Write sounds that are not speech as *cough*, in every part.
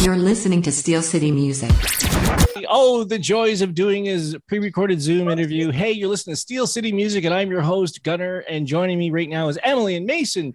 You're listening to Steel City Music. Oh, the joys of doing his pre recorded Zoom interview. Hey, you're listening to Steel City Music, and I'm your host, Gunner. And joining me right now is Emily and Mason.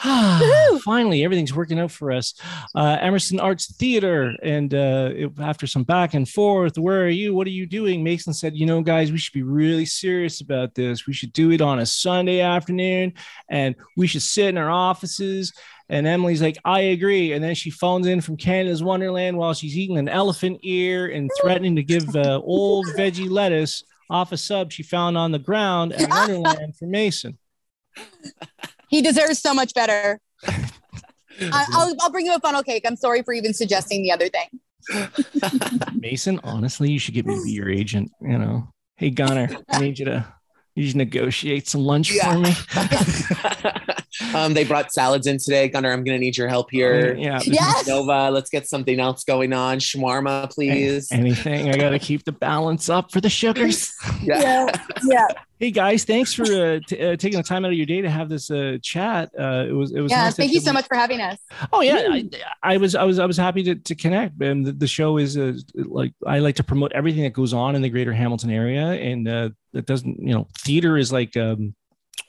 *sighs* Finally, everything's working out for us. Uh, Emerson Arts Theater. And uh, it, after some back and forth, where are you? What are you doing? Mason said, You know, guys, we should be really serious about this. We should do it on a Sunday afternoon and we should sit in our offices. And Emily's like, I agree. And then she phones in from Canada's Wonderland while she's eating an elephant ear and threatening to give uh, old veggie lettuce off a sub she found on the ground at *laughs* Wonderland for Mason. He deserves so much better. *laughs* I, will I'll bring you a funnel cake. I'm sorry for even suggesting the other thing. *laughs* Mason, honestly, you should get me to be your agent. You know, hey Gunner, I need you to you should negotiate some lunch yeah. for me. *laughs* um, they brought salads in today. Gunner, I'm gonna need your help here. Yeah. Yes. Nova, let's get something else going on. Shawarma, please. Anything. I gotta keep the balance up for the sugars. *laughs* yeah. yeah. yeah. Hey guys, thanks for uh, t- uh, taking the time out of your day to have this uh, chat. Uh, it was it was yeah. Nice thank you so much for having us. Oh yeah, I, I, was I was I was happy to, to connect. And the, the show is uh, like I like to promote everything that goes on in the Greater Hamilton area, and uh, it doesn't you know theater is like um,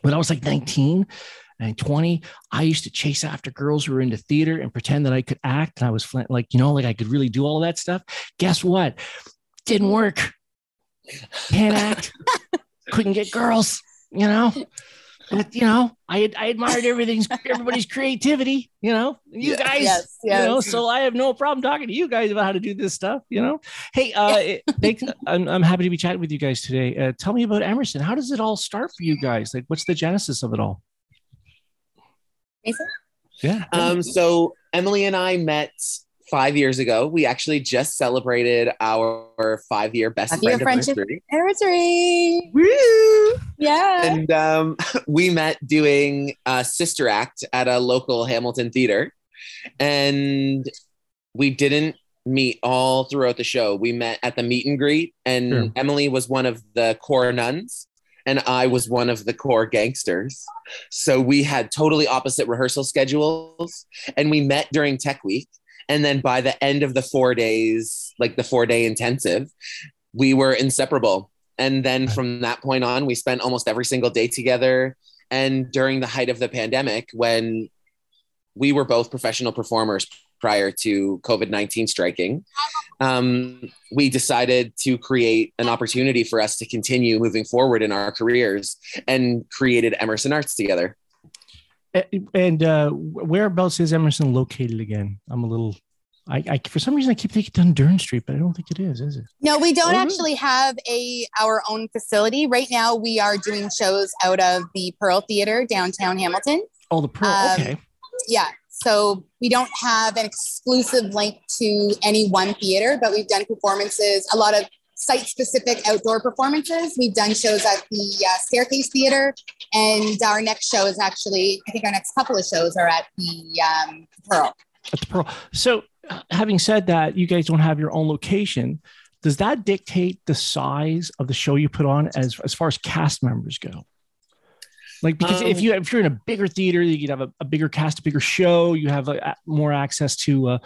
when I was like 19 and 20, I used to chase after girls who were into theater and pretend that I could act. And I was like, you know, like I could really do all of that stuff. Guess what? Didn't work. Can't act. couldn't get girls, you know. But you know, I I admired everything's everybody's creativity, you know. You guys, yes, yes. you know, so I have no problem talking to you guys about how to do this stuff, you know. Hey, uh I'm, I'm happy to be chatting with you guys today. Uh, tell me about Emerson. How does it all start for you guys? Like, what's the genesis of it all? Mason? Yeah. Um, so Emily and I met five years ago. We actually just celebrated our five year best Five-year friend friendship anniversary. anniversary. Woo! Yeah. And um, *laughs* we met doing a sister act at a local Hamilton theater. And we didn't meet all throughout the show. We met at the meet and greet, and Sure. Emily was one of the core nuns, and I was one of the core gangsters. So we had totally opposite rehearsal schedules, and we met during Tech Week. And then by the end of the four days, like the four day intensive, we were inseparable. And then from that point on, we spent almost every single day together. And during the height of the pandemic, when we were both professional performers prior to COVID 19 striking, um, we decided to create an opportunity for us to continue moving forward in our careers and created Emerson Arts together. And uh, whereabouts is Emerson located again? I'm a little. I, I for some reason I keep thinking Dundurn Street, but I don't think it is. Is it? No, we don't Oh, really? actually have a our own facility right now. We are doing shows out of the Pearl Theater downtown Hamilton. Oh, the Pearl. Um, okay. Yeah, so we don't have an exclusive link to any one theater, but we've done performances, a lot of site-specific outdoor performances. We've done shows at the uh, Staircase Theater, and our next show is actually, I think our next couple of shows are at the um, Pearl. At the Pearl. So, uh, having said that, you guys don't have your own location. Does that dictate the size of the show you put on as as far as cast members go? Like, because if Um, you if you're in a bigger theater, you could have a, a bigger cast, a bigger show. You have uh, more access to uh,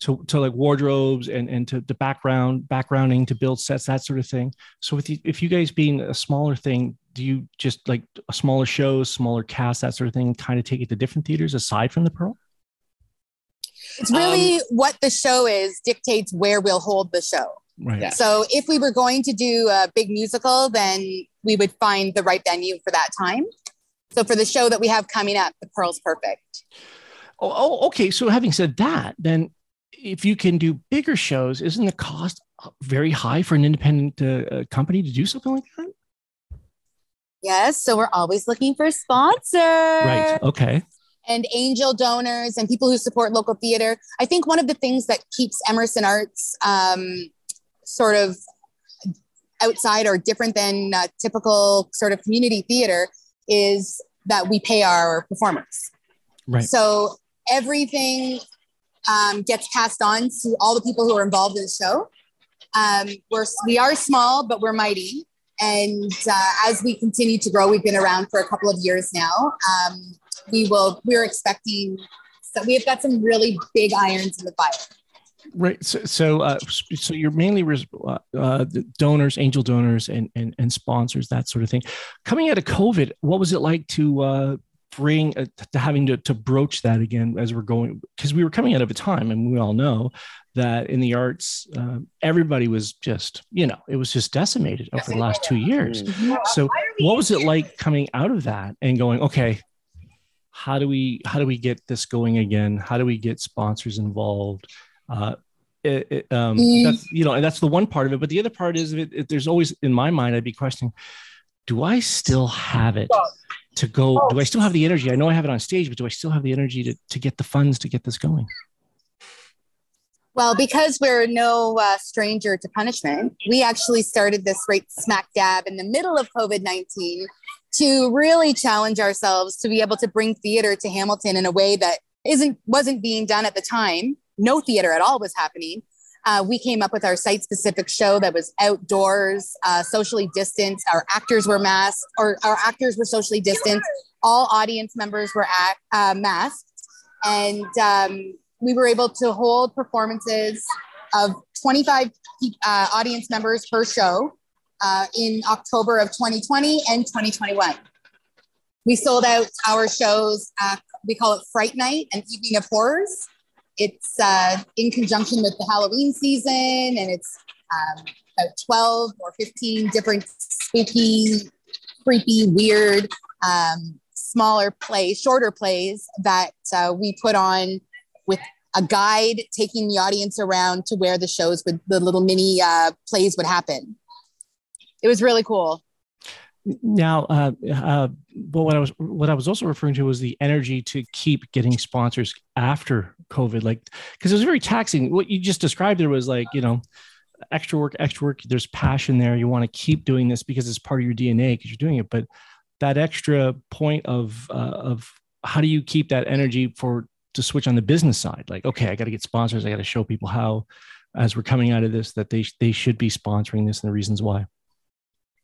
to to like wardrobes and and to the background backgrounding to build sets, that sort of thing. So, with you, if you guys being a smaller thing, do you just like a smaller shows, smaller cast, that sort of thing, kind of take it to different theaters aside from the Pearl? It's really Um, what the show is dictates where we'll hold the show. Right. Yeah. So if we were going to do a big musical, then we would find the right venue for that time. So for the show that we have coming up, the Pearl's perfect. Oh, oh, okay. So having said that, then if you can do bigger shows, isn't the cost very high for an independent uh, uh, company to do something like that? Yes. So we're always looking for sponsors. Right. Okay. and angel donors and people who support local theater. I think one of the things that keeps Emerson Arts um, sort of outside or different than uh, typical sort of community theater is that we pay our performers. Right. So everything um, gets passed on to all the people who are involved in the show. Um, we're we are small, but we're mighty. And uh, as we continue to grow, we've been around for a couple of years now. Um, we will. We're expecting. So we have got some really big irons in the fire. Right. So, so, uh, so you're mainly uh, uh donors, angel donors, and, and and sponsors, that sort of thing. Coming out of COVID, what was it like to uh, bring uh, to having to, to broach that again as we're going? Because we were coming out of a time, and we all know that in the arts, uh, everybody was just, you know, it was just decimated over the last two years. Mm-hmm. So, what was it like coming out of that and going, okay, how do we how do we get this going again? How do we get sponsors involved? Uh, it, it, um, mm. that's you know, and that's the one part of it. But the other part is, it, there's always in my mind, I'd be questioning, do I still have it to go? Do I still have the energy? I know I have it on stage, but do I still have the energy to to get the funds to get this going? Well, because we're no uh, stranger to punishment, we actually started this right smack dab in the middle of COVID 19 to really challenge ourselves to be able to bring theater to Hamilton in a way that isn't wasn't being done at the time. No theater at all was happening. Uh, we came up with our site specific show that was outdoors, uh, socially distanced. Our actors were masked, or our actors were socially distanced. All audience members were at, uh, masked, and um, we were able to hold performances of 25 uh, audience members per show uh, in October of 2020 and 2021. We sold out our shows. We call it Fright Night, an evening of horrors. It's uh, in conjunction with the Halloween season, and it's um, about 12 or 15 different spooky, creepy, weird, um, smaller plays, shorter plays that uh, we put on with a guide taking the audience around to where the shows would, the little mini uh, plays would happen it was really cool. Now, but what I was what I was also referring to was the energy to keep getting sponsors after COVID, like because it was very taxing. What you just described there was like you know extra work, extra work. There's passion there. You want to keep doing this because it's part of your DNA because you're doing it. But that extra point of uh, of how do you keep that energy for to switch on the business side? Like, okay, I got to get sponsors. I got to show people how, as we're coming out of this, that they they should be sponsoring this and the reasons why.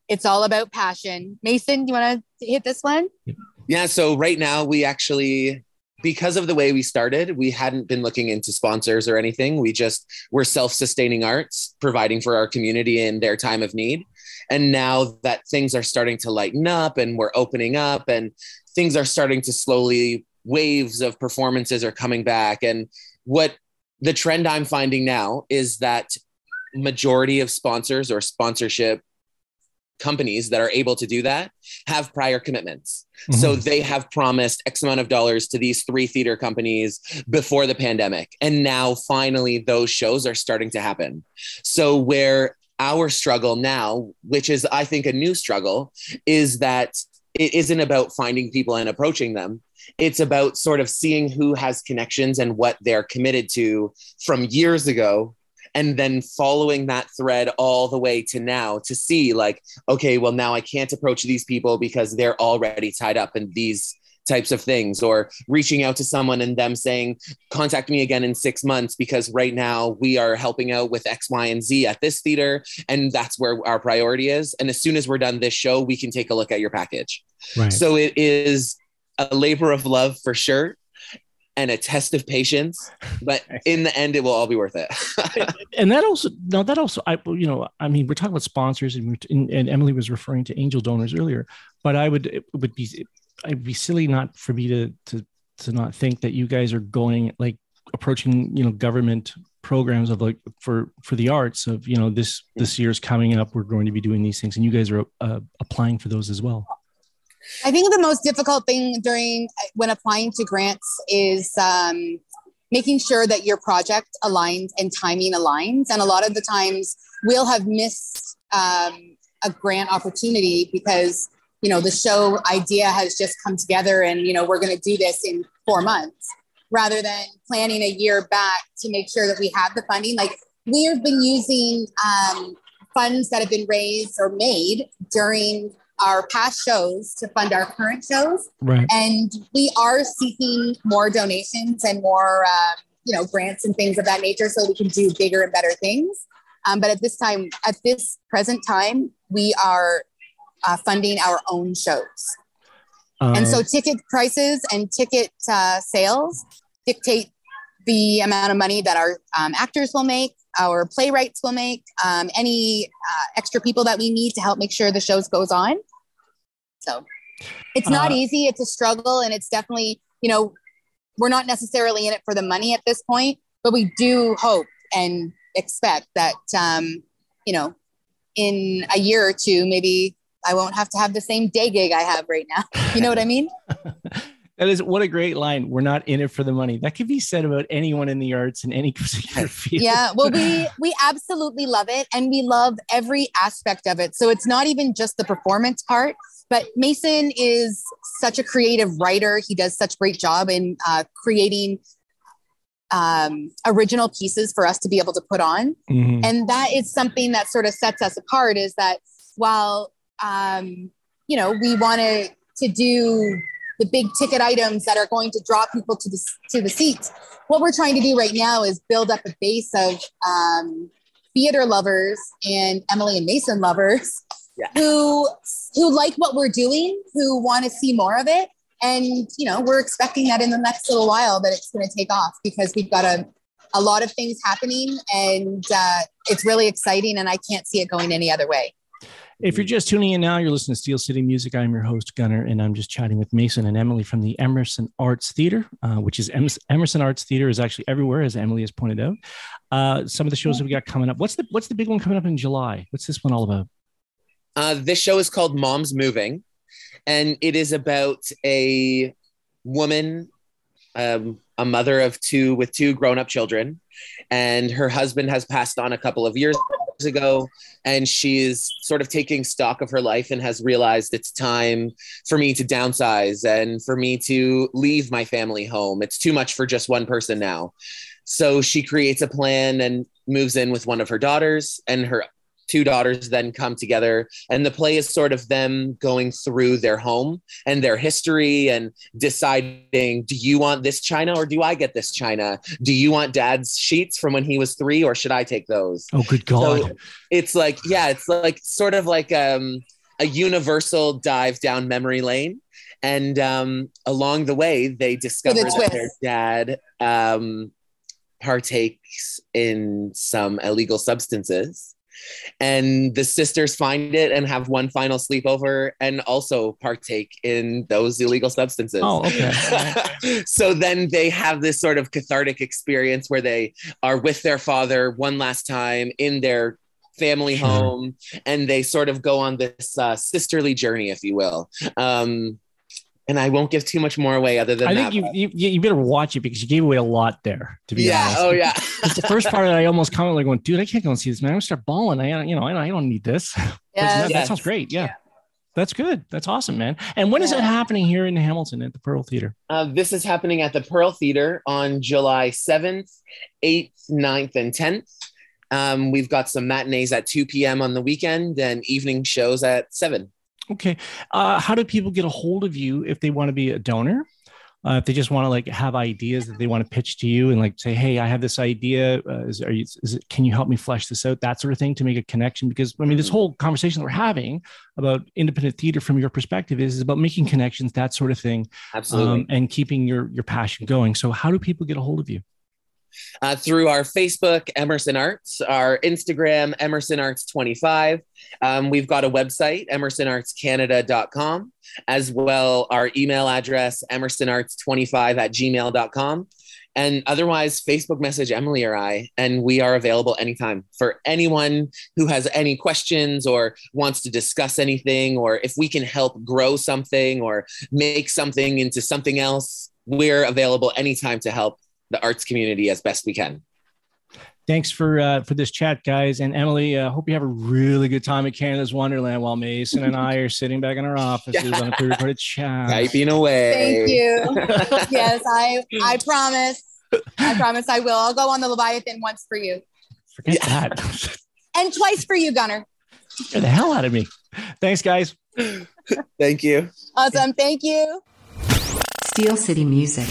It's all about passion. Mason, you want to hit this one? Yeah. So right now we actually because of the way we started, we hadn't been looking into sponsors or anything. We just were self-sustaining arts, providing for our community in their time of need. And now that things are starting to lighten up and we're opening up and things are starting to slowly waves of performances are coming back and what the trend I'm finding now is that majority of sponsors or sponsorship companies that are able to do that have prior commitments. Mm-hmm. So they have promised X amount of dollars to these three theater companies before the pandemic. And now finally those shows are starting to happen. So where our struggle now, which is I think a new struggle, is that it isn't about finding people and approaching them. It's about sort of seeing who has connections and what they're committed to from years ago and then following that thread all the way to now to see like okay well now i can't approach these people because they're already tied up in these types of things. Or reaching out to someone and them saying contact me again in six months because right now we are helping out with x y and z at this theater and that's where our priority is. And as soon as we're done this show we can take a look at your package. Right. so it is a labor of love for sure and a test of patience but *laughs* in the end it will all be worth it. *laughs* And that also no that also i you know i mean we're talking about sponsors and, and emily was referring to angel donors earlier but i would it would be i'd be silly not for me to to to not think that you guys are going like approaching you know government programs of like for for the arts of you know this this year's coming up. We're going to be doing these things and you guys are uh, applying for those as well I think the most difficult thing during when applying to grants is um, making sure that your project aligns and timing aligns. And a lot of the times we'll have missed um, a grant opportunity because you know the show idea has just come together and you know we're going to do this in four months rather than planning a year back to make sure that we have the funding like we have been using um, funds that have been raised or made during our past shows to fund our current shows. Right. And we are seeking more donations and more, uh, you know, grants and things of that nature so we can do bigger and better things. Um, but at this time, at this present time, we are uh, funding our own shows. and so uh, ticket prices and ticket uh, sales dictate the amount of money that our um, actors will make, our playwrights will make, um, any uh, extra people that we need to help make sure the shows goes on. So it's not Uh, easy. It's a struggle, and it's definitely you know we're not necessarily in it for the money at this point, but we do hope and expect that um, you know in a year or two maybe I won't have to have the same day gig I have right now. You know what I mean? *laughs* That is what a great line. We're not in it for the money. That could be said about anyone in the arts in any *laughs* particular field. yeah well we *laughs* we absolutely love it and we love every aspect of it so it's not even just the performance part but mason is such a creative writer he does such great job in uh, creating um, original pieces for us to be able to put on Mhm. and that is something that sort of sets us apart is that while um, you know we want to to do the big ticket items that are going to draw people to the to the seats. What we're trying to do right now is build up a base of um, theater lovers and emily and mason lovers Yeah. who who like what we're doing who want to see more of it. And you know we're expecting that in the next little while that it's going to take off because we've got a a lot of things happening and uh, it's really exciting and i can't see it going any other way If you're just tuning in now, you're listening to Steel City Music. I'm your host, Gunnar, and I'm just chatting with Mason and Emily from the Emerson Arts Theater, uh, which is Em- Emerson Arts Theater is actually everywhere, as Emily has pointed out. Uh, some of the shows that we got coming up. What's the What's the big one coming up in July? What's this one all about? Uh, this show is called Mom's Moving, and it is about a woman, um, a mother of two with two grown up children, and her husband has passed on a couple of years ago, and she's sort of taking stock of her life and has realized it's time for me to downsize and for me to leave my family home. It's too much for just one person now. So she creates a plan and moves in with one of her daughters, and her two daughters then come together and the play is sort of them going through their home and their history and deciding do you want this china or do i get this china do you want dad's sheets from when he was three or should i take those Oh, good God! so it's like yeah it's like sort of like um, a universal dive down memory lane and um, along the way they discover that twist. their dad um, partakes in some illegal substances and the sisters find it and have one final sleepover and also partake in those illegal substances. Oh, okay. *laughs* so then they have this sort of cathartic experience where they are with their father one last time in their family home and they sort of go on this uh, sisterly journey if you will. Um, and i won't give too much more away other than I that think you, you you better watch it because you gave away a lot there. To be yeah honest. oh yeah *laughs* It's the first part that I almost commented like going, dude, I can't go and see this man. I'm gonna start bawling. I you know I don't, I don't need this. *laughs* But that, that sounds great. Yeah. That's good. That's awesome, man. And when is that happening here in Hamilton at the Pearl Theater? Uh, this is happening at the Pearl Theater on July 7th, 8th, 9th, and 10th. Um, we've got some matinees at 2 p.m. on the weekend and evening shows at 7. Okay. Uh, how do people get a hold of you if they want to be a donor? Uh, if they just want to like have ideas that they want to pitch to you and like say, hey, I have this idea. Uh, is, are you, is it, can you help me flesh this out? That sort of thing to make a connection. Because I mean, this whole conversation that we're having about independent theater from your perspective is, is about making connections, that sort of thing, Absolutely. um, and keeping your your passion going. So, how do people get a hold of you? Uh, through our Facebook, Emerson Arts, our Instagram, Emerson Arts 25. Um, we've got a website, emersonartscanada.com, as well our email address, emersonarts25 at gmail.com. And otherwise, Facebook message Emily or I, and we are available anytime for anyone who has any questions or wants to discuss anything, or if we can help grow something or make something into something else. We're available anytime to help the arts community as best we can. Thanks for uh, for this chat, guys. And Emily, uh, hope you have a really good time at Canada's Wonderland while Mason and I are sitting back in our offices on a *laughs* pre-recorded chat. Typing away. Thank you. *laughs* yes, I I promise. I promise I will. I'll go on the Leviathan once for you. Forget Yeah. that. *laughs* And twice for you, Gunner. Get the hell out of me. Thanks, guys. Thank you. Awesome. Thank you. Steel City Music.